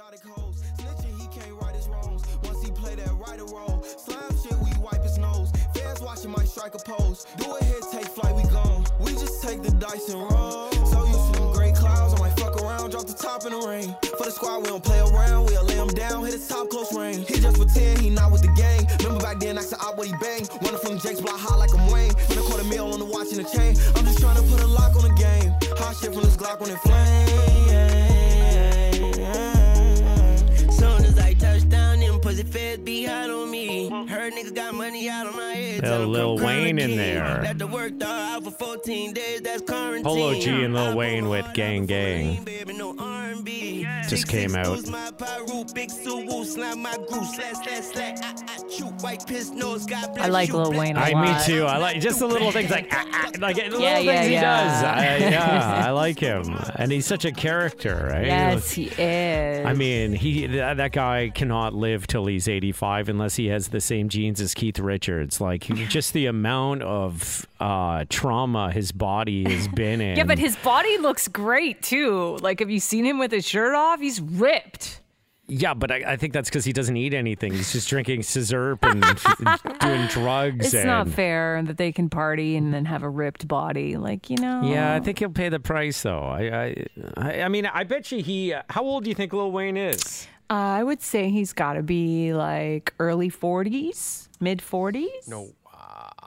exotic hoes. Snitching, he can't right his wrongs. Once he play that right. Slime shit, we wipe his nose. Fans watching strike a pose. Do a take flight, we gone. We just take the dice and roll. So used to them great clouds, I might fuck around, drop the top in the rain. For the squad, we don't play around, we'll lay him down, hit his top close range. He just pretend he not with the gang. Remember back then, I said out what he bang. Running from Jake's block high like I'm Wayne. Then a quarter mil on the watch and the chain. I'm just trying to put a lock on the game. Hot shit from this Glock when it flame. Down, them feds be on me. Heard niggas got money out of my head. 'em Lil Wayne in there. Let the work dog out for 14 days, that's quarantine. Polo G and Lil Wayne with Gang Gang. baby, no R&B. Just came out. I, I chew, white piss nose, God bless I like Lil Wayne a I lot. me too. I like just the little things like ah, ah, like little Yeah, things yeah, he yeah. does. I, yeah, I like him, and he's such a character, right? Yes, he is. I mean, he that, that guy cannot live till he's 85 unless he has the same genes as Keith Richards. Like just the amount of uh, trauma his body has been in. yeah, but his body looks great too. Like, have you seen him with his shirt off? He's ripped. yeah, but I, I think that's because he doesn't eat anything. He's just drinking sizzurp and doing drugs. It's and, not fair that they can party and then have a ripped body. Like, you know. Yeah, I think he'll pay the price though. I, I, I, I mean, I bet you he. How old do you think Lil Wayne is? Uh, I would say he's got to be like early 40s, mid 40s. No, uh,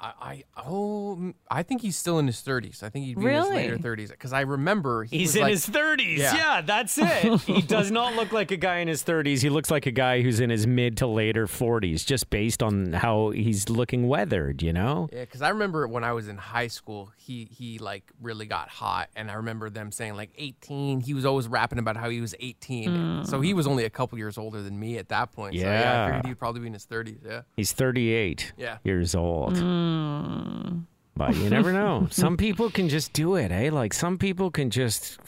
I, I oh, mm, I think he's still in his 30s. I think he'd be in his later 30s because I remember he He's was in like, his 30s. Yeah. Yeah. that's it. he does not look like a guy in his 30s. He looks like a guy who's in his mid to later 40s, just based on how he's looking weathered, you know? Yeah, because I remember when I was in high school, he he like really got hot, and I remember them saying like 18. He was always rapping about how he was 18, so he was only a couple years older than me at that point. So yeah, Yeah. I figured he'd probably be in his 30s. Yeah. He's 38 Yeah. years old. But you never know. some people can just do it, eh? Like some people can just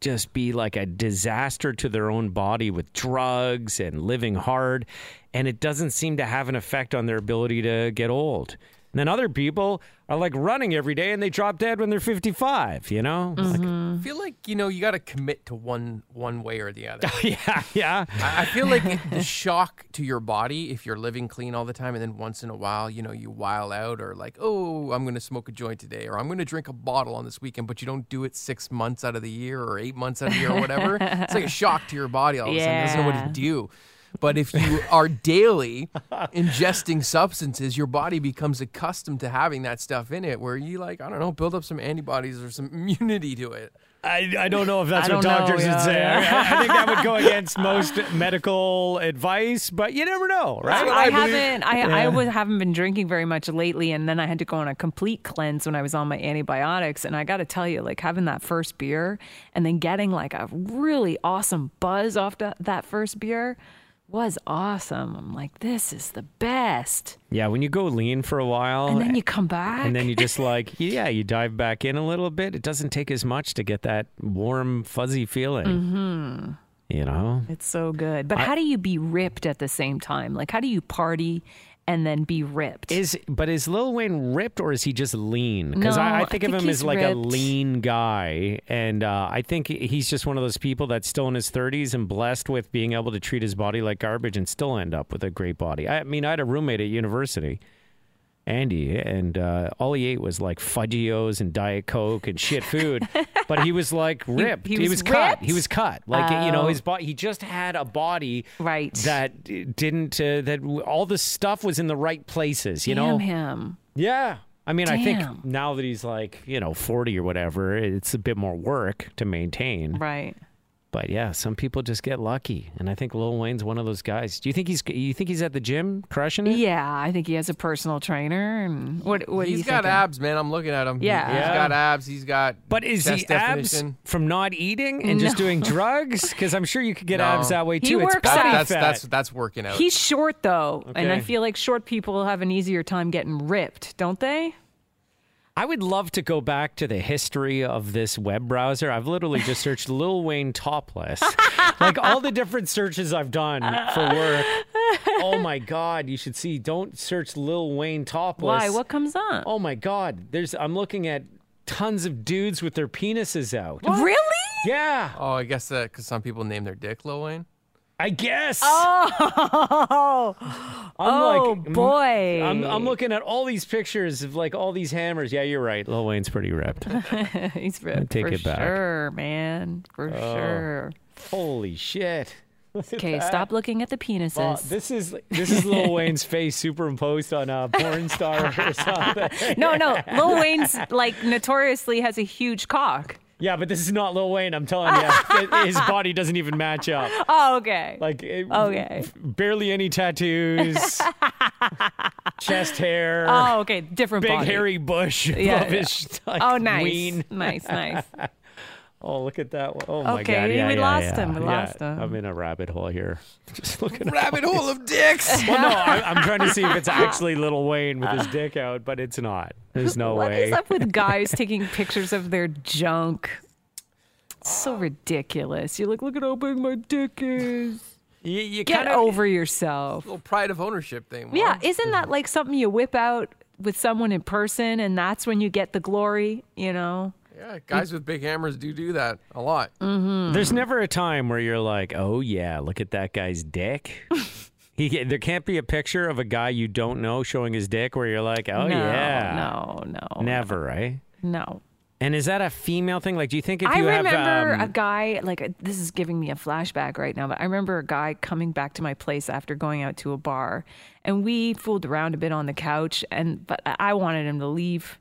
just be like a disaster to their own body with drugs and living hard and it doesn't seem to have an effect on their ability to get old. And then other people are like running every day and they drop dead when they're 55, you know? Like, mm-hmm. I feel like you know you got to commit to one one way or the other. yeah, yeah. I I feel like the shock to your body if you're living clean all the time and then once in a while, you know, you while out or like, oh, I'm going to smoke a joint today or I'm going to drink a bottle on this weekend, but you don't do it six months out of the year or eight months out of the year or whatever. it's like a shock to your body all of a sudden. It doesn't know what Yeah. to do. But if you are daily ingesting substances, your body becomes accustomed to having that stuff in it where you like, I don't know, build up some antibodies or some immunity to it. I, I don't know if that's what don't know, doctors would yeah, say. yeah. I, I think that would go against most medical advice, but you never know, right? I, haven't. I I was, haven't been drinking very much lately, and then I had to go on a complete cleanse when I was on my antibiotics. And I got to tell you, like having that first beer and then getting like a really awesome buzz off the, that first beer was awesome. I'm like, this is the best. Yeah, when you go lean for a while, And then you come back, and then you just like, yeah, you dive back in a little bit. It doesn't take as much to get that warm, fuzzy feeling. Mm-hmm. You know, it's so good. But how do you be ripped at the same time? Like, how do you party and then be ripped? is but is Lil Wayne ripped or is he just lean? Because No, I, I I think of think him as like a lean guy, and uh, I think he's just one of those people that's still in his thirties and blessed with being able to treat his body like garbage and still end up with a great body. I mean, I had a roommate at university. Andy, and uh, all he ate was like Fudgee-Os and Diet Coke and shit food. but he was like ripped. he was cut. ripped? He was cut. Like you know, Oh. his body. He just had a body Right. that didn't. Uh, that all the stuff was in the right places. You Damn know. him. Yeah. I mean, I think now that he's like you know forty or whatever, it's a bit more work to maintain. Right. But yeah, some people just get lucky, and I think Lil Wayne's one of those guys. Do you think he's? You think he's at the gym crushing it? Yeah, I think he has a personal trainer. And what? What do He's you got thinking? abs, man. I'm looking at him. Yeah. he's Yeah. got abs. He's got. But is chest he abs from not eating and just doing drugs? Because I'm sure you could get No. abs that way He too. it's works body out. That's fat. that's that's working out. He's short though, and I feel like short people have an easier time getting ripped, don't they? I would love to go back to the history of this web browser. I've literally just searched Lil Wayne topless. like all the different searches I've done for work. Oh my God, you should see. Don't search Lil Wayne topless. Why? What comes up? Oh my God. There's I'm looking at tons of dudes with their penises out. Really? Yeah. oh, I guess that because some people name their dick Lil Wayne. I guess. Oh, I'm oh like, boy. I'm, I'm looking at all these pictures of like all these hammers. Yeah, you're right. Lil Wayne's pretty ripped. He's ripped take for it back. Oh. sure, man, for oh, sure. Holy shit. Okay, stop looking at the penises. This is this is Lil Wayne's face superimposed on a porn star or something. no, no, Lil Wayne's like notoriously has a huge cock. Yeah, but this is not Lil Wayne. I'm telling you, his body doesn't even match up. Oh, okay. Like, it- Okay. barely any tattoos, chest hair, oh, okay, different big body. hairy bush Yeah, above his like, Oh, nice, ween. nice, nice. Oh, look at that one. Oh my Okay, god. Yeah, we yeah, lost yeah. him, we Yeah, lost him. I'm in a rabbit hole here. Just looking. Rabbit hole of dicks. Well, no, I, I'm trying to see if it's actually Little Wayne with his dick out, but it's not. There's no What way. is up with guys taking pictures of their junk? It's so ridiculous. You're like, look at how big my dick is. You, you Get kinda, over yourself. Little pride of ownership thing. Mom. Yeah, isn't that like something you whip out with someone in person and that's when you get the glory, you know? Yeah, guys with big hammers do do that a lot. There's never a time where you're like, oh yeah, look at that guy's dick. He, there can't be a picture of a guy you don't know showing his dick where you're like, oh no, yeah, No, no. never, right? No. And is that a female thing? Like, do you think if I you remember have, a um, guy like this is giving me a flashback right now, but I remember a guy coming back to my place after going out to a bar, and we fooled around a bit on the couch, and but I I wanted him to leave.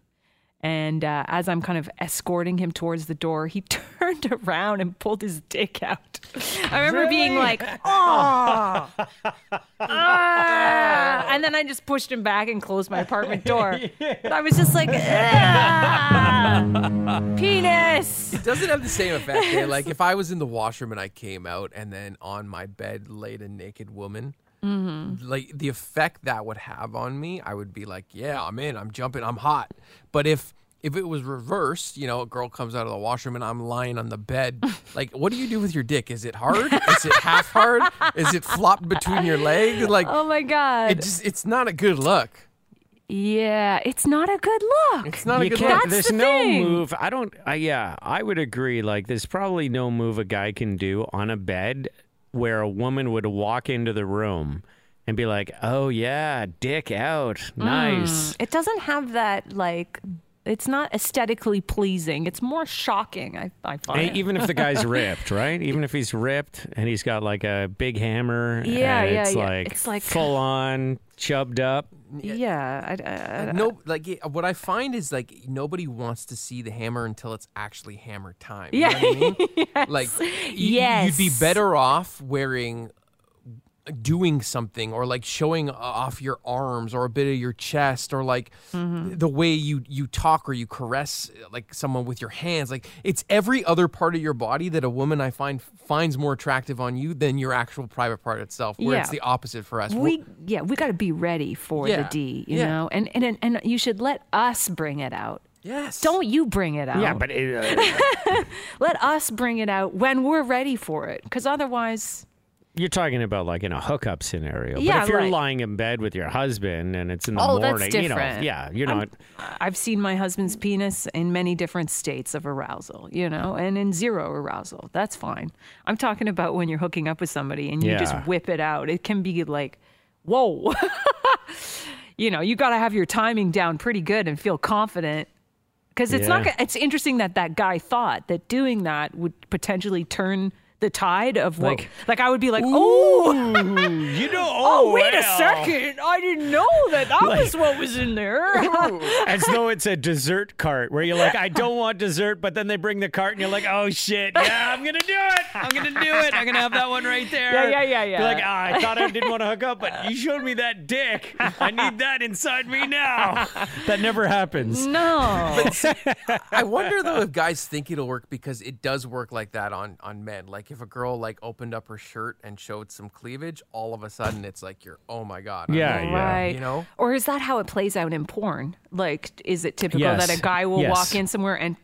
And uh, as I'm kind of escorting him towards the door, he turned around and pulled his dick out. I remember being like, "Oh!" Ah. and then I just pushed him back and closed my apartment door. I was just like, "Ah, "Penis." It doesn't have the same effect. eh? Like if I was in the washroom and I came out and then on my bed laid a naked woman, Mm-hmm. like the effect that would have on me, I would be like, yeah, I'm in, I'm jumping, I'm hot. But if if it was reversed, you know, a girl comes out of the washroom and I'm lying on the bed, like, what do you do with your dick? Is it hard? Is it half hard? Is it flopped between your legs? Like, Oh my god. it just, it's not a good look. yeah, it's not a good look. It's not a you good can't, look. That's there's the no thing. move. I don't. I, yeah, I would agree. Like, there's probably no move a guy can do on a bed where a woman would walk into the room and be like, "Oh yeah, dick out, nice." Mm. It doesn't have that like. It's not aesthetically pleasing. It's more shocking. I, I find. Even if the guy's ripped, right? Even if he's ripped and he's got like a big hammer, Yeah, and yeah, it's yeah. like It's like- full on chubbed up. Yeah. I, I, I, no, like what I find is like nobody wants to see the hammer until it's actually hammer time. You Yeah. know what I mean? Like, y- you'd be better off wearing, doing something, or like showing off your arms or a bit of your chest, or like Mm-hmm. the way you you talk or you caress like someone with your hands. Like it's every other part of your body that a woman I find finds more attractive on you than your actual private part itself. Where it's the opposite for us. we yeah we got to be ready for Yeah. the D. You Yeah. know, and and and you should let us bring it out. yes, Don't you bring it out? Yeah, but it, uh, let us bring it out when we're ready for it. Because otherwise, you're talking about like in a hookup scenario. Yeah, but if you're like- lying in bed with your husband and it's in the Oh, that's morning, you know, yeah, you're I'm- not. I've seen my husband's penis in many different states of arousal, you know, and in zero arousal. That's fine. I'm talking about when you're hooking up with somebody and you just whip it out. It can be like, whoa. you know, you got to have your timing down pretty good and feel confident. Because it's not. Yeah. go- It's interesting that that guy thought that doing that would potentially turn the tide of what. Like- Like, I would be like, oh, you know, oh, wait a second, I didn't know that that was what was in there. As though it's a dessert cart where you're like, I don't want dessert, but then they bring the cart and you're like, oh shit, yeah, I'm gonna do it. I'm gonna do it. I'm gonna have that one right there. Yeah, yeah, yeah, yeah. You're like, ah, I thought I didn't want to hook up, but you showed me that dick. I need that inside me now. That never happens. no. I wonder though if guys think it'll work because it does work like that on on men. Like if a girl like opened up her shirt and showed some cleavage, all of a sudden it's like you're oh my god. I'm Yeah, yeah. Right. You know? Or is that how it plays out in porn? Like, is it typical Yes. that a guy will Yes. walk in somewhere and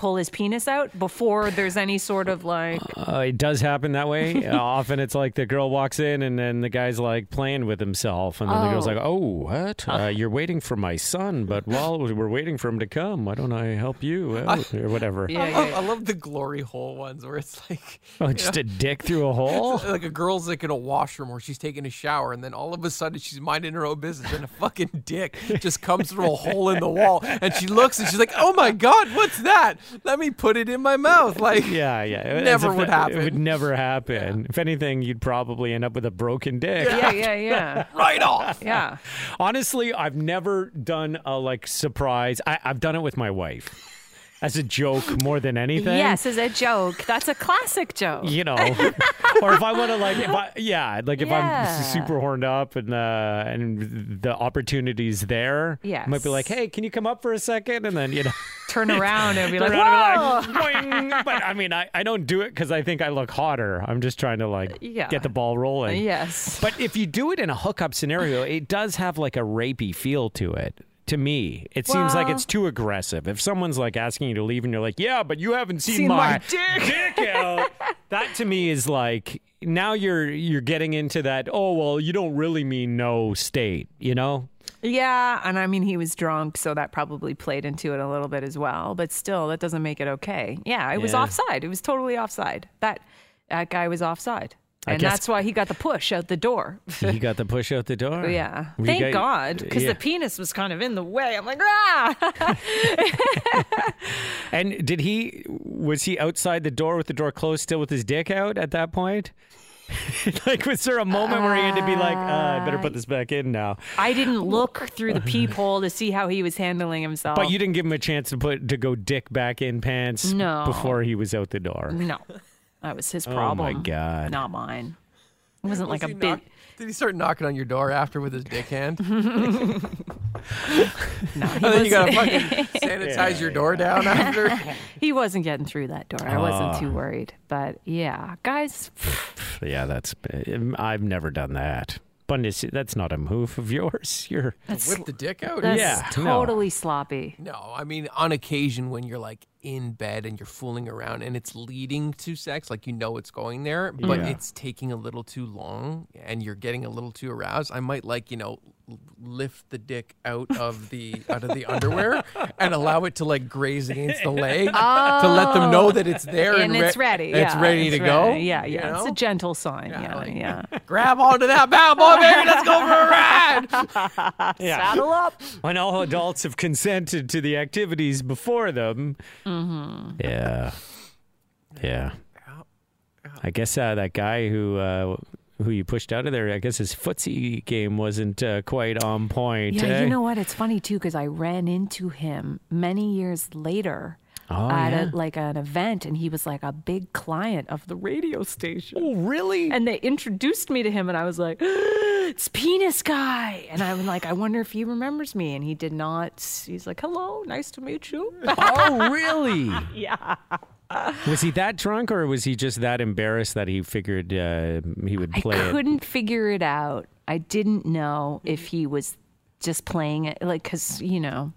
pull his penis out before there's any sort of like. Uh, it does happen that way. Uh, often it's like the girl walks in and then the guy's like playing with himself. And then the girl's Oh. like, oh, what? Uh, you're waiting for my son, but while we're waiting for him to come, why don't I help you out? or whatever. Yeah, I, yeah, love, yeah. I love the glory hole ones where it's like Oh, just a dick through a hole? like a girl's like in a washroom where she's taking a shower and then all of a sudden she's minding her own business and a fucking dick just comes through a hole in the wall and she looks and she's like, "Oh my god, what's that? Let me put it in my mouth." Like Yeah, yeah. As Never would happen. It would never happen. If anything, you'd probably end up with a broken dick. Yeah, yeah, yeah. right off. Yeah. Honestly, I've never done a like surprise. I, I've done it with my wife as a joke more than anything. Yes, as a joke. That's a classic joke. You know, or if I want to like, if I yeah, like if Yeah. I'm super horned up and uh and the opportunity's there, I might be like, hey, can you come up for a second? And then you know, Turn around and be like, "Whoa!" be like, but I mean, I I don't do it because I think I look hotter. I'm just trying to like Yeah. get the ball rolling. Yes. But if you do it in a hookup scenario, it does have like a rapey feel to it. To me, it seems like it's too aggressive. If someone's like asking you to leave and you're like, "Yeah, but you haven't seen, Seen my, my dick." dick out," that to me is like now you're you're getting into that. Oh well, you don't really mean no state, you know? Yeah, and I mean he was drunk, so that probably played into it a little bit as well. But still, that doesn't make it okay. Yeah, it was offside. It was totally offside. That that guy was offside, I and guess- that's why he got the push out the door. he got the push out the door. yeah, You thank got- God, because yeah. the penis was kind of in the way. I'm like, ah. And did he was he outside the door with the door closed, still with his dick out at that point? like, was there a moment where he had to be like, uh, "I better put this back in now"? I didn't look through the peephole to see how he was handling himself. But you didn't give him a chance to put to go dick back in pants No. before he was out the door. no, that was his Oh problem. my god! not mine. It wasn't like a he big. did he start knocking on your door after with his dick hand? No, he, and then you gotta fucking sanitize your door down after. he wasn't getting through that door. I wasn't Ah. too worried. But yeah, guys, Yeah, that's I've never done that. But it's, that's not a move of yours. You're that's, Whip the dick out. that's Yeah, no. totally sloppy. No, I mean on occasion when you're like in bed and you're fooling around and it's leading to sex, like you know it's going there, but Yeah. it's taking a little too long and you're getting a little too aroused. I might like you know l- lift the dick out of the out of the underwear and allow it to like graze against the leg to let them know that it's there and and, it's re- ready. It's yeah, ready it's to go. ready. Yeah, you yeah. It's a gentle sign. Yeah, Yeah, like- yeah. Grab onto that bad boy, baby. Let's go for a ride. Saddle up. when all adults have consented to the activities before them. Mm-hmm. Yeah, yeah. I guess uh, that guy who uh, who you pushed out of there, I guess his footsie game wasn't uh, quite on point. Yeah, eh? you know what? It's funny too because I ran into him many years later Oh, at yeah? a, like an event, and he was like a big client of the radio station. Oh, really? And they introduced me to him, and I was like, "It's Penis Guy." And I'm like, "I wonder if he remembers me." And he did not. He's like, "Hello, nice to meet you." oh, really? yeah. Was he that drunk, or was he just that embarrassed that he figured uh, he would I play it? couldn't figure it out. I didn't know if he was just playing it, like, because, you know,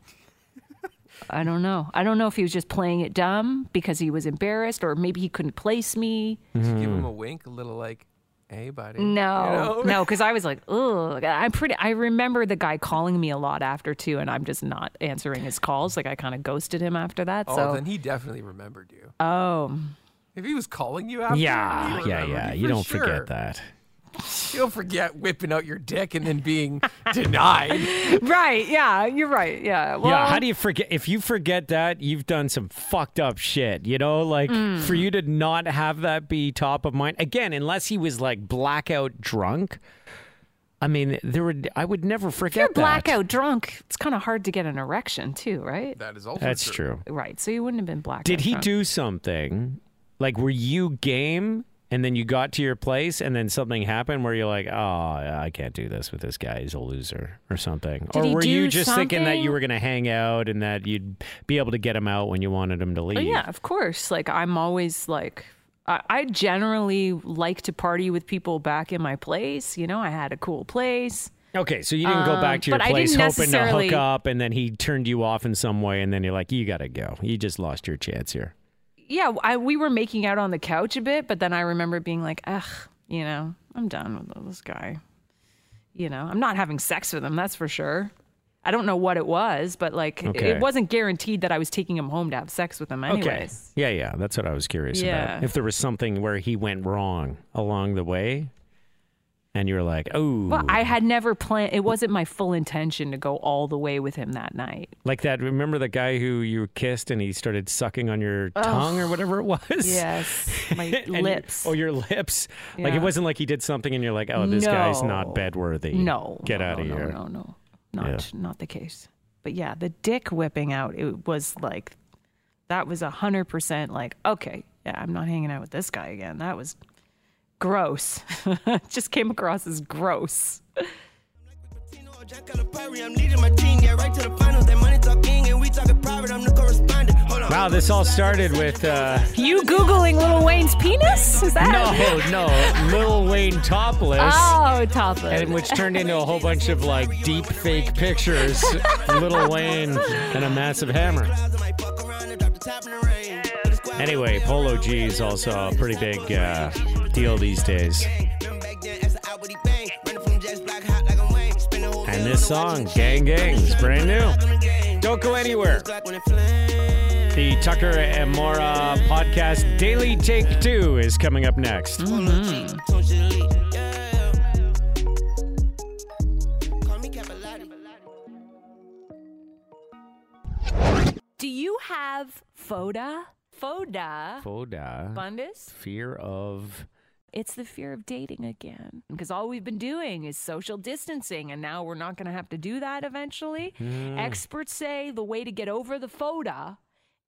I don't know. I don't know if he was just playing it dumb because he was embarrassed or maybe he couldn't place me. Give him a wink, a little like, "Hey, buddy." No, You know? no, because I was like, oh I'm pretty, I remember the guy calling me a lot after too, and I'm just not answering his calls. Like, I kind of ghosted him after that. Oh, so, then he definitely remembered you. oh, If he was calling you after, Yeah, he yeah, yeah. You, You don't sure. forget that. You don't forget whipping out your dick and then being denied. right. Yeah, you're right. Yeah. Well, yeah, how do you forget? If you forget that, you've done some fucked up shit. You know, like Mm. for you to not have that be top of mind again, unless he was like blackout drunk. I mean, there would I would never forget. if forget you're that. blackout drunk, it's kind of hard to get an erection too, right? That is also That's true. Right. So you wouldn't have been blackout. Did he drunk. do something? Like, were you game? And then you got to your place, and then something happened where you're like, "Oh, I can't do this with this guy. He's a loser," or something. Did or were you just thinking that you were going to hang out and that you'd be able to get him out when you wanted him to leave? Oh, yeah, of course. Like I'm always like I, I generally like to party with people back in my place. You know, I had a cool place. Okay, so you didn't go back to your Um, place hoping to hook up, and then he turned you off in some way, and then you're like, you got to go. You just lost your chance here. Yeah, I, we were making out on the couch a bit, but then I remember being like, ugh, you know, I'm done with this guy. You know, I'm not having sex with him, that's for sure. I don't know what it was, but like, it- Okay. it wasn't guaranteed that I was taking him home to have sex with him, anyways. Okay. Yeah, yeah. That's what I was curious Yeah. about. If there was something where he went wrong along the way, and you were like, oh, Well, I had never planned. It wasn't my full intention to go all the way with him that night. like that. Remember the guy who you kissed and he started sucking on your tongue or whatever it was? Yes, my And you- lips. oh, your lips. Like it wasn't like he did something and you're like, oh, this guy's not No. bedworthy. No, Get no, out of no, here. No, no, not not the case. But yeah, the dick whipping out. It was like that was a hundred percent. Like okay, yeah, I'm not hanging out with this guy again. That was gross. Just came across as gross. Jack Calipari, I'm leading my team, yeah, right to the finals. That money talking, and we talking private. I'm the correspondent. Hold on. Wow, this all started with uh, You googling Lil Wayne's penis? Is that no, no, Lil Wayne topless. Oh, topless. and which turned into a whole bunch of like deep fake pictures, Little Wayne and a massive hammer. Anyway, Polo G is also a pretty big uh, deal these days. And this song. Gang Gang, is brand new. Don't go anywhere. The Tucker and Mora podcast Daily Take Two is coming up next. Capilati. Do you have FODA? FODA. Foda. Bundus? Fear of. It's the fear of dating again. Because all we've been doing is social distancing, and now we're not going to have to do that eventually. Hmm. Experts say the way to get over the FODA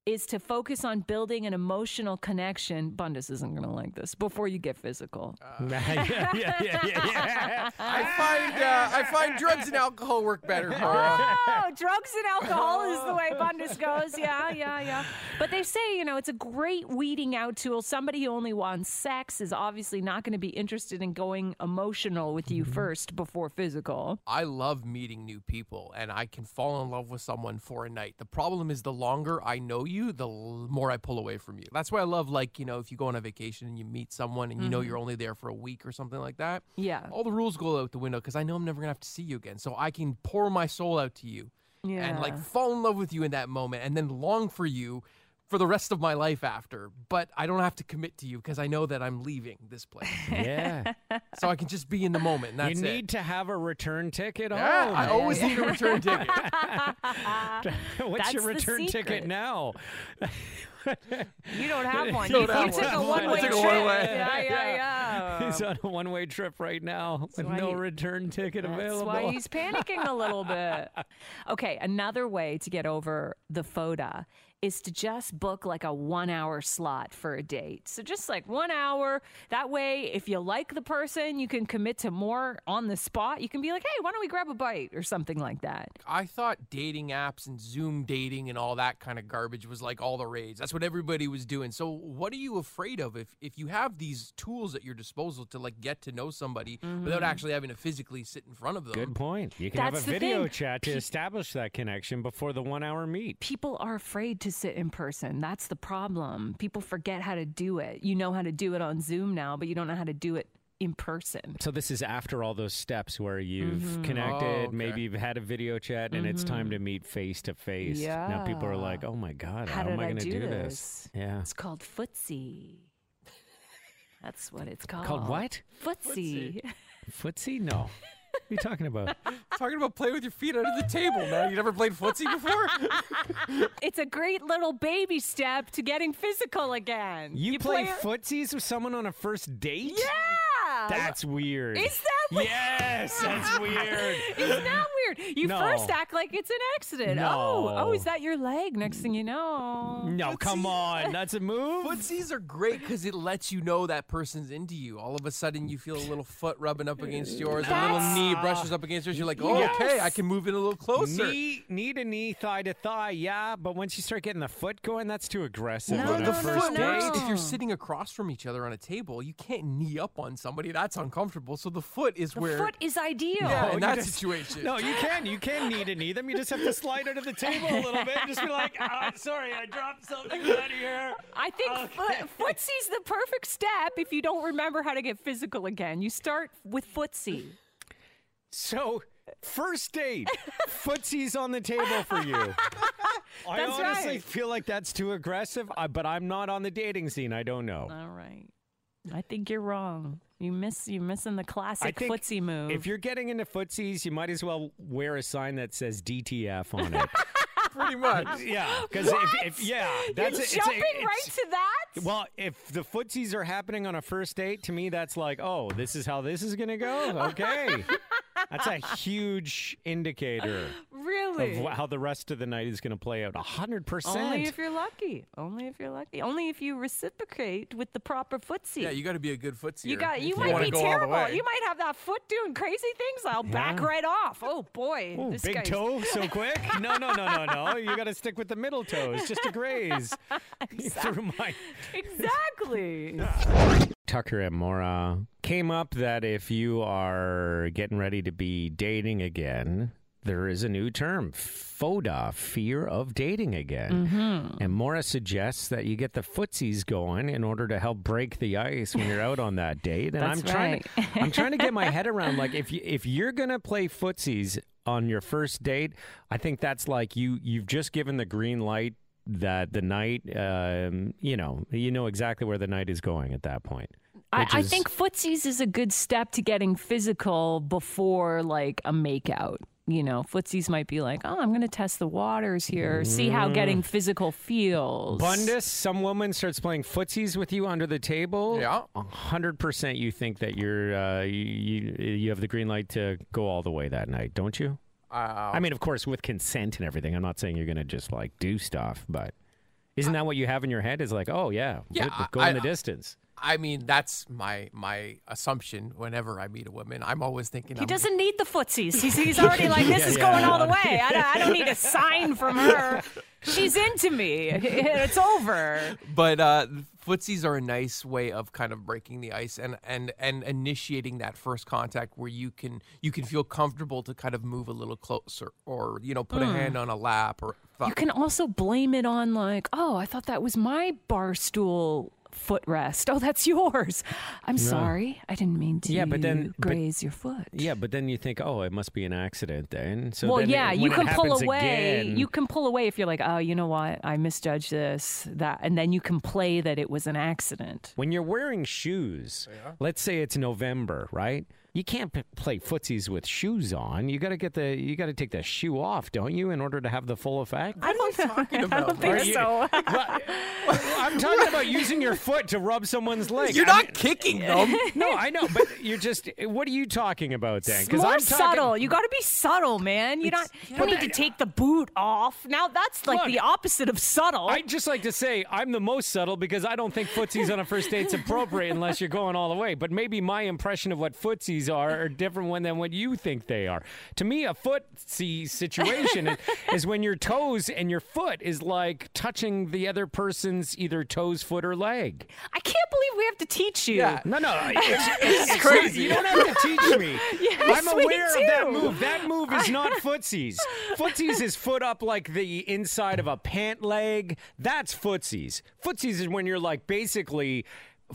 is to focus on building an emotional connection. Bundus isn't going to like this before you get physical. yeah, yeah, yeah, yeah, yeah. I find uh, I find drugs and alcohol work better. Cora. Oh, drugs and alcohol is the way Bundus goes. Yeah, yeah, yeah. But they say, you know, it's a great weeding out tool. Somebody who only wants sex is obviously not going to be interested in going emotional with you first before physical. I love meeting new people and I can fall in love with someone for a night. The problem is the longer I know you, the more I pull away from you. That's why I love like, you know, if you go on a vacation and you meet someone and you know you're mm-hmm. only there for a week or something like that. Yeah. All the rules go out the window because I know I'm never going to have to see you again. So I can pour my soul out to you yeah. and like fall in love with you in that moment and then long for you for the rest of my life after. But I don't have to commit to you because I know that I'm leaving this place. yeah. so I can just be in the moment. And that's you it. need to have a return ticket. yeah, Oh, I always need a return ticket. What's That's your return ticket now? You don't have one. Don't you have you took one. a I one way took a trip. one-way. Yeah, yeah, yeah. He's on a one-way trip right now with no he- return ticket That's available. why he's panicking a little bit. Okay, another way to get over the FODA is to just book like a one hour slot for a date. So just like one hour. That way, if you like the person, you can commit to more on the spot. You can be like, hey, why don't we grab a bite or something like that? I thought dating apps and Zoom dating and all that kind of garbage was like all the rage. That's what everybody was doing. So what are you afraid of if if you have these tools at your disposal to like get to know somebody without mm-hmm. actually having to physically sit in front of them? Good point. You can That's have a video thing. chat to establish that connection before the one-hour meet. People are afraid to sit in person. That's the problem. People forget how to do it. You know how to do it on Zoom now, but you don't know how to do it in person. So this is after all those steps where you've Mm-hmm. connected, Oh, okay. maybe you've had a video chat, and it's time to meet face to face. Now people are like, "Oh my god, How how, am I I going to do do this? Yeah. It's called footsie. That's what it's called. Called what? Footsie. Footsie? No. What are you talking about? Talking about playing with your feet under the table, man. You never played footsie before? It's a great little baby step to getting physical again. You, play, it- footsies with someone on a first date? Yeah. That's weird. Is that weird? Yes, that's weird. Is that weird. You No. first act like it's an accident. No. Oh, oh, is that your leg? Next thing you know. No, come on. That's a move. Footsies are great because it lets you know that person's into you. All of a sudden, you feel a little foot rubbing up against yours, a little knee brushes up against yours. You're like, oh, Yes. okay, I can move in a little closer. Knee, knee to knee, thigh to thigh, yeah. But once you start getting the foot going, that's too aggressive No, on no, the no, first foot date. works if you're sitting across from each other on a table. You can't knee up on somebody. That's uncomfortable. So the foot is The where. foot is ideal. yeah, in that just- situation. No, you can. You can knee to knee them. You just have to slide under the table a little bit and just be like, oh, sorry, I dropped something out here. I think foot, footsie's the perfect step if you don't remember how to get physical again. You start with footsie. So, first date, footsies on the table for you. I That's honestly right. feel like that's too aggressive, but I'm not on the dating scene. I don't know. All right. I think you're wrong. You miss you're missing the I classic think footsie move. If you're getting into footsies, you might as well wear a sign that says DTF on it. pretty much. yeah, because if, if yeah, that's you're a- it's a- jumping it's- right to that? Well, if the footsies are happening on a first date, to me that's like, oh, this is how this is gonna go. Okay, that's a huge indicator really? of how the rest of the night is gonna play out. A hundred percent. Only if you're lucky. Only if you're lucky. Only if you reciprocate with the proper footsie. Yeah, you got to be a good footsie. You got. You wanna might be go all the terrible. You might have that foot doing crazy things. I'll back right off. Oh boy, Ooh, this big guy's- toe so quick? No, no, no, no, no. You got to stick with the middle toes, just to graze through my. Exactly. Tucker and Mora came up that if you are getting ready to be dating again, there is a new term, FODA, fear of dating again. Mm-hmm. And Mora suggests that you get the footsies going in order to help break the ice when you're out on that date. And That's I'm trying to, I'm trying to get my head around like if you if you're gonna play footsies on your first date, I think that's like you you've just given the green light that the night um, you know you know exactly where the night is going at that point. I, I is- think footsies is a good step to getting physical before like a makeout. You know, footsies might be like, oh, I'm going to test the waters here, see how getting physical feels. Bundus, some woman starts playing footsies with you under the table. Yeah. a hundred percent. You think that you're uh, you you have the green light to go all the way that night, don't you? Uh, I mean, of course, with consent and everything. I'm not saying you're going to just like do stuff, but isn't that what you have in your head? Is like, oh yeah, Yeah, go- go I- in the distance. I mean, that's my my assumption. Whenever I meet a woman, I'm always thinking He I'm, doesn't need the footsies. He's, he's already like, this Yeah, is yeah. going all the way. I don't, I don't need a sign from her. She's into me. It's over. But uh, footsies are a nice way of kind of breaking the ice and, and, and initiating that first contact where you can you can feel comfortable to kind of move a little closer or you know put a hand on a lap or You can also blame it on like, oh, I thought that was my bar stool footrest. Oh, that's yours. I'm sorry. I didn't mean to Yeah, but then- but- graze your foot. Yeah, but then you think, oh, it must be an accident then. So well, then yeah, when you can pull away. again- You can pull away if you're like, oh, you know what? I misjudged this, that, and then you can play that it was an accident. When you're wearing shoes, oh, let's say it's November, right? You can't p- play footsies with shoes on. You got to get the you got to take the shoe off, don't you, in order to have the full effect? I don't, talking about? I don't think you, so. well, I'm talking about using your foot to rub someone's leg. You're I not mean- kicking eh, them. no, I know, but you're just. What are you talking about then? More I'm talking, subtle. You got to be subtle, man. You don't, you don't need to take the boot off. Now that's like Look, the opposite of subtle. I'd just like to say I'm the most subtle because I don't think footsies on a first date's appropriate unless you're going all the way. But maybe my impression of what footsies are are different one than what you think they are. To me, a footsie situation is, is when your toes and your foot is like touching the other person's either toes, foot, or leg. I can't believe we have to teach you. Yeah. No, no, it's, it's, it's crazy. You don't have to teach me. I'm aware of that move. That move is not footsies. Footsies is foot up like the inside of a pant leg. That's footsies. Footsies is when you're like basically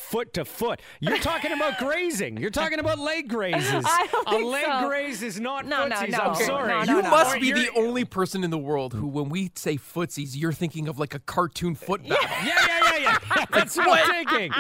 foot to foot. You're talking about grazing. You're talking about leg grazes. I don't a think leg so. graze is not No, no, footsies. no. I'm sorry. no, no, You no. must be the only person in the world who, when we say footsies, you're thinking of like a cartoon foot battle. Yeah, yeah, yeah, yeah. That's what I'm thinking.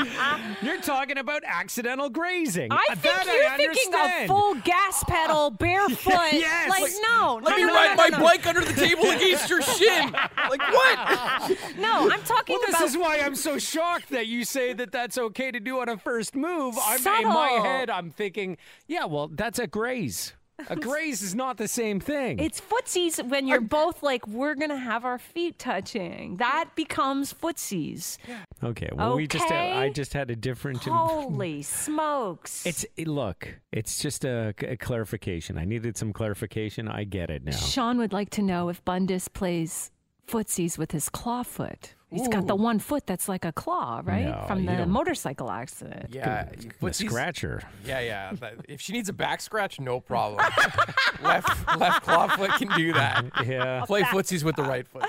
You're talking about accidental grazing. I think I you're thinking understand. of full gas pedal, barefoot. Yes. Like, Like, no, Let me no, ride no, my no, no. bike under the table against your shin. Like what? No, I'm talking Well, this is why I'm so shocked that you say that that's okay to do on a first move. I'm in my head. I'm thinking, yeah, well, that's a graze. A graze is not the same thing. It's footsies when you're both like, we're gonna have our feet touching. That becomes footsies. okay. Well, we just had, I Okay. just had a different. Holy smokes! It's eh, look. It's just a, a clarification. I needed some clarification. I get it now. Sean would like to know if Bundus plays footsies with his claw foot. He's got the one foot that's like a claw, right? No, From the don't- motorcycle accident. Yeah, The scratcher. Yeah, yeah. If she needs a back scratch, no problem. left left claw foot can do that. Yeah. Play footsies with the right foot.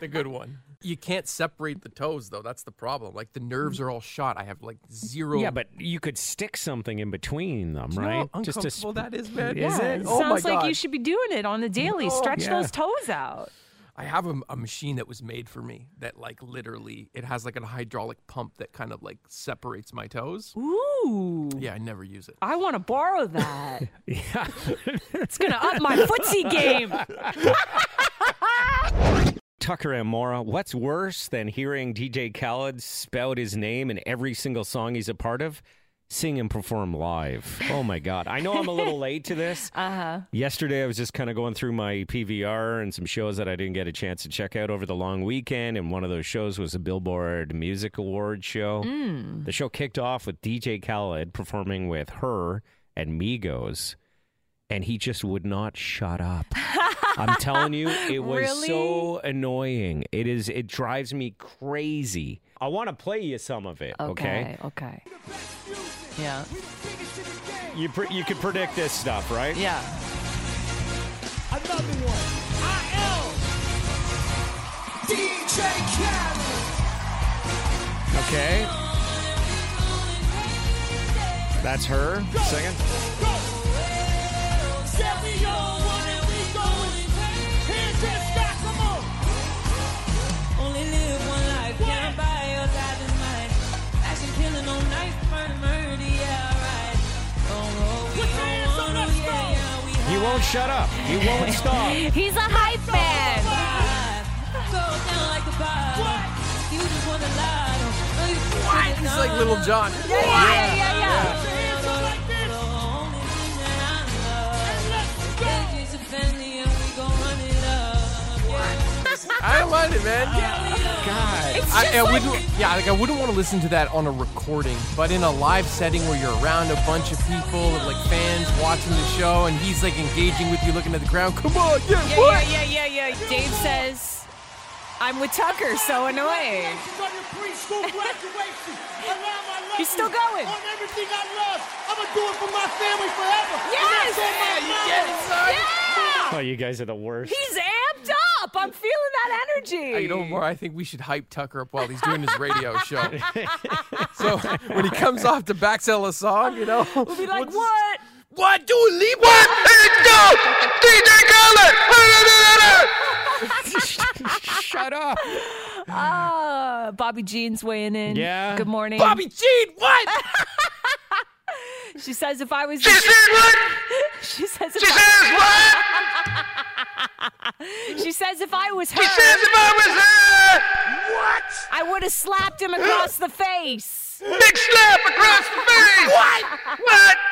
The good one. You can't separate the toes though. That's the problem. Like the nerves are all shot. I have like zero. Yeah, but you could stick something in between them, You know right? how Just to uncomfortable that is, man. Is it? it Oh my sounds like God. you should be doing it on the daily. No. Stretch Yeah. those toes out. I have a, a machine that was made for me that like literally it has like a hydraulic pump that kind of like separates my toes. Ooh. Yeah, I never use it. I want to borrow that. Yeah. it's going to up my footsie game. Tucker and Mora, what's worse than hearing DJ Khaled spout his name in every single song he's a part of? Sing and perform live. Oh my God. I know I'm a little late to this. Uh huh. Yesterday, I was just kind of going through my PVR and some shows that I didn't get a chance to check out over the long weekend. And one of those shows was a Billboard Music Awards show. The show kicked off with DJ Khaled performing with H.E.R. and Migos. And he just would not shut up. I'm telling you, it was Really? so annoying. It is. It drives me crazy. I want to play you some of it. Okay. Okay. Okay. Yeah. You pre- you could predict this stuff, right? Yeah. Another one. I am DJ Khaled. Okay. That's her singing. Won't shut up. He won't stop. He's a hype man. hide. Go down like a bar. You just wanna lie. You just wanna He's like Lil Jon. Yeah, yeah, yeah, yeah. I don't mind it, man. God. It's I, just I like, wouldn't, yeah, like I wouldn't want to listen to that on a recording, but in a live setting where you're around a bunch of people, like fans watching the show, and he's like engaging with you, looking at the ground. Come on, yeah, yeah, what? yeah, yeah, yeah, yeah. Dave says, I'm with Tucker, so annoying. Congratulations on your preschool graduation. Allow my love He's still going. On everything I love. I'm going to do it for my family forever. And Yes! that's on my Yeah, you get it, son. Yeah! Oh, you guys are the worst. He's amped up. I'm feeling that energy. You know, more. I think we should hype Tucker up while he's doing his radio show. so when he comes off to backsell a song, you know, We'll be like, what? What do leave? What? Let's go, DJ Shut up. Uh, Bobby Jean's weighing in. Yeah. Good morning. Bobby Jean. What? She says if I was. She said what? She says if She I, says what? She says if I was her, She says if I was her. What? I would have slapped him across the face. Big slap across the face. What? What?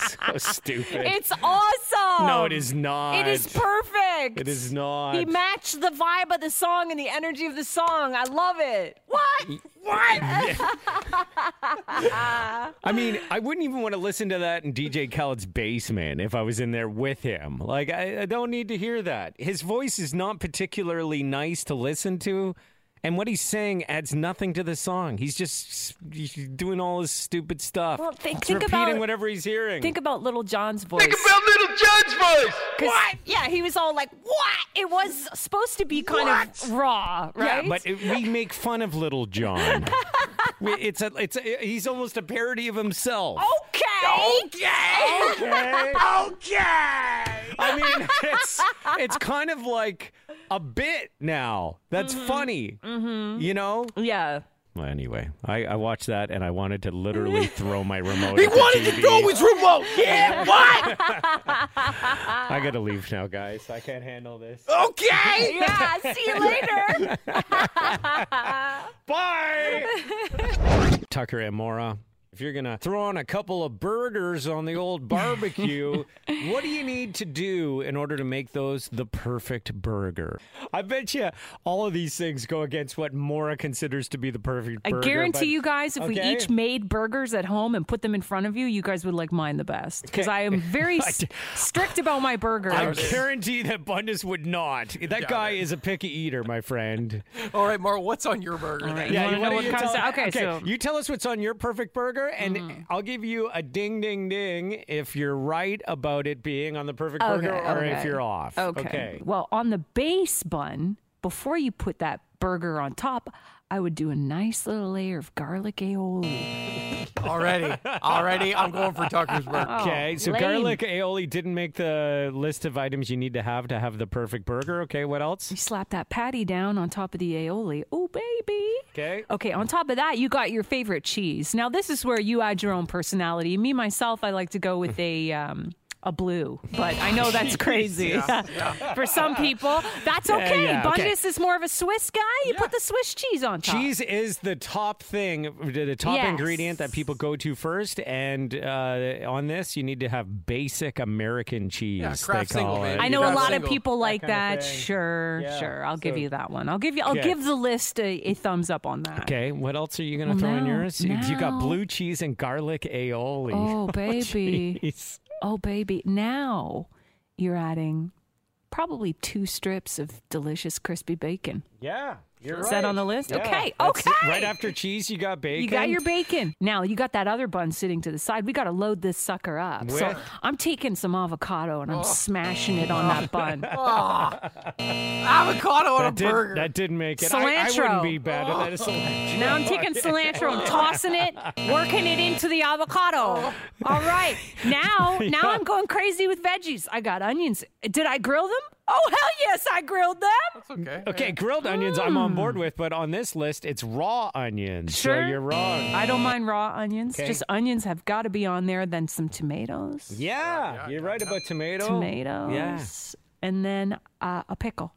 So stupid. It's awesome. no, it is not. It is perfect. It is not. He matched the vibe of the song and the energy of the song. I love it. What? What? I mean, I wouldn't even want to listen to that in DJ Khaled's basement if I was in there with him. Like, I, I don't need to hear that. His voice is not particularly nice to listen to, and what he's saying adds nothing to the song. He's just he's doing all his stupid stuff. Well, think- He's think repeating about- whatever he's hearing. Think about Lil Jon's voice. Think about Lil Jon's voice. 'Cause, Yeah, he was all like, "What?" It was supposed to be kind of raw, right? Yeah, but it, we make fun of Lil Jon. We- it's a, it's a, he's almost a parody of himself. okay. Okay. Okay. Okay. I mean, it's it's kind of like a bit now. That's funny. Mm-hmm. You know. Yeah. Well, anyway, I, I watched that and I wanted to literally throw my remote. He at the wanted to TV. throw his remote. Yeah. What? I gotta leave now, guys. I can't handle this. Okay. Yeah. See you later. Bye. Tucker and Mora. If if you're gonna throw on a couple of burgers on the old barbecue, what do you need to do in order to make those the perfect burger? I bet you all of these things go against what Mora considers to be the perfect burger. I guarantee but- you guys, if we each made burgers at home and put them in front of you, you guys would like mine the best. Because Okay. I am very s- strict about my burgers. I guarantee that Bundus would not. That guy is a picky eater, my friend. All right, Mora, what's on your burger? All then? right. You wanna know don't what you comes tell- to- okay, so- you tell us what's on your perfect burger, and hmm. I'll give you a ding, ding, ding if you're right about it being on the perfect burger, or if you're off. Okay. Well, on the base bun, before you put that burger on top, I would do a nice little layer of garlic aioli. Already, already, I'm going for Tucker's burger. Okay, so Oh, lame. garlic aioli didn't make the list of items you need to have to have the perfect burger. Okay, what else? You slap that patty down on top of the aioli. Oh, baby. Okay. Okay, on top of that, you got your favorite cheese. Now, this is where you add your own personality. Me, myself, I like to go with a. Um, a blue, but I know that's crazy for some people. That's okay. yeah, okay. Bundus is more of a Swiss guy. You put the Swiss cheese on top. Cheese is the top thing, the top Yes. ingredient that people go to first. And uh, on this, you need to have basic American cheese. Yeah, they call single, it. I know a lot single. of people like kind of that. Sure, Yeah, sure. I'll give you that one. I'll give you. I'll Okay. give the list a, a thumbs up on that. Okay, what else are you going to Well, throw in now- yours? You got blue cheese and garlic aioli. Oh baby, Jeez. Oh baby. Now you're adding probably two strips of delicious crispy bacon. Yeah, you're Is that on the list? Yeah, Okay, that's it. okay. Right after cheese, you got bacon. You got your bacon. Now you got that other bun sitting to the side. We got to load this sucker up. So I'm taking some avocado and I'm oh. smashing it on that bun. Oh. Avocado on a did, burger. that didn't make it. I, I Cilantro. wouldn't be bad at that. Cilantro. Oh. Now I'm taking cilantro and tossing it, working it into the avocado. All right. Now, now I'm going crazy with veggies. I got onions. Did I grill them? Oh hell yes, I grilled them. That's okay. Okay, grilled onions I'm on board with, but on this list it's raw onions. So. Sure. you're wrong. I don't mind raw onions. Okay. Just onions have got to be on there. Then some tomatoes. Yeah, you're right about tomato. Tomatoes. Yeah. And then uh, a pickle.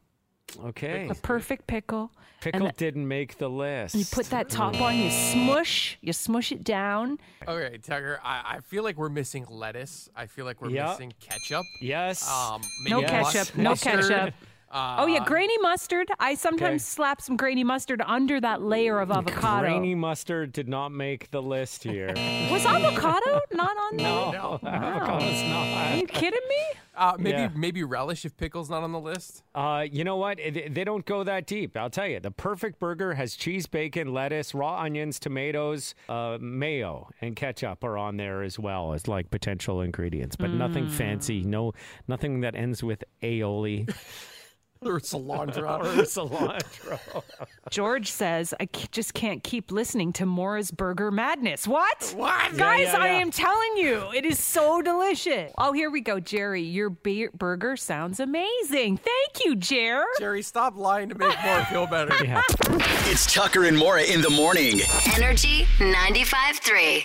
Okay. A perfect pickle. Pickle And didn't make the list. you put that top on, you smush, you smush it down. Okay, Tucker. I, I feel like we're missing lettuce. I feel like we're Yeah. missing ketchup. Yes. Um, No maybe Yes. ketchup. No mustard. ketchup. Uh, Oh yeah, grainy mustard. I sometimes Okay. slap some grainy mustard under that layer of avocado. Grainy mustard did not make the list here. Was avocado not on there? no, no. avocado's Are not. Are you kidding me? Uh, maybe Yeah. maybe relish if pickle's not on the list. Uh, you know what? They don't go that deep. I'll tell you. The perfect burger has cheese, bacon, lettuce, raw onions, tomatoes, uh, mayo, and ketchup are on there as well as like potential ingredients, but nothing fancy. No, nothing that ends with aioli Or cilantro. or cilantro. George says, I c- just can't keep listening to Mora's Burger Madness. What? What? Guys, Yeah, yeah, I am telling you, it is so delicious. Oh, here we go, Jerry. Your ba- burger sounds amazing. Thank you, Jer. Jerry, stop lying to make more feel better. Yeah. It's Tucker and Mora in the morning. Energy 95.3.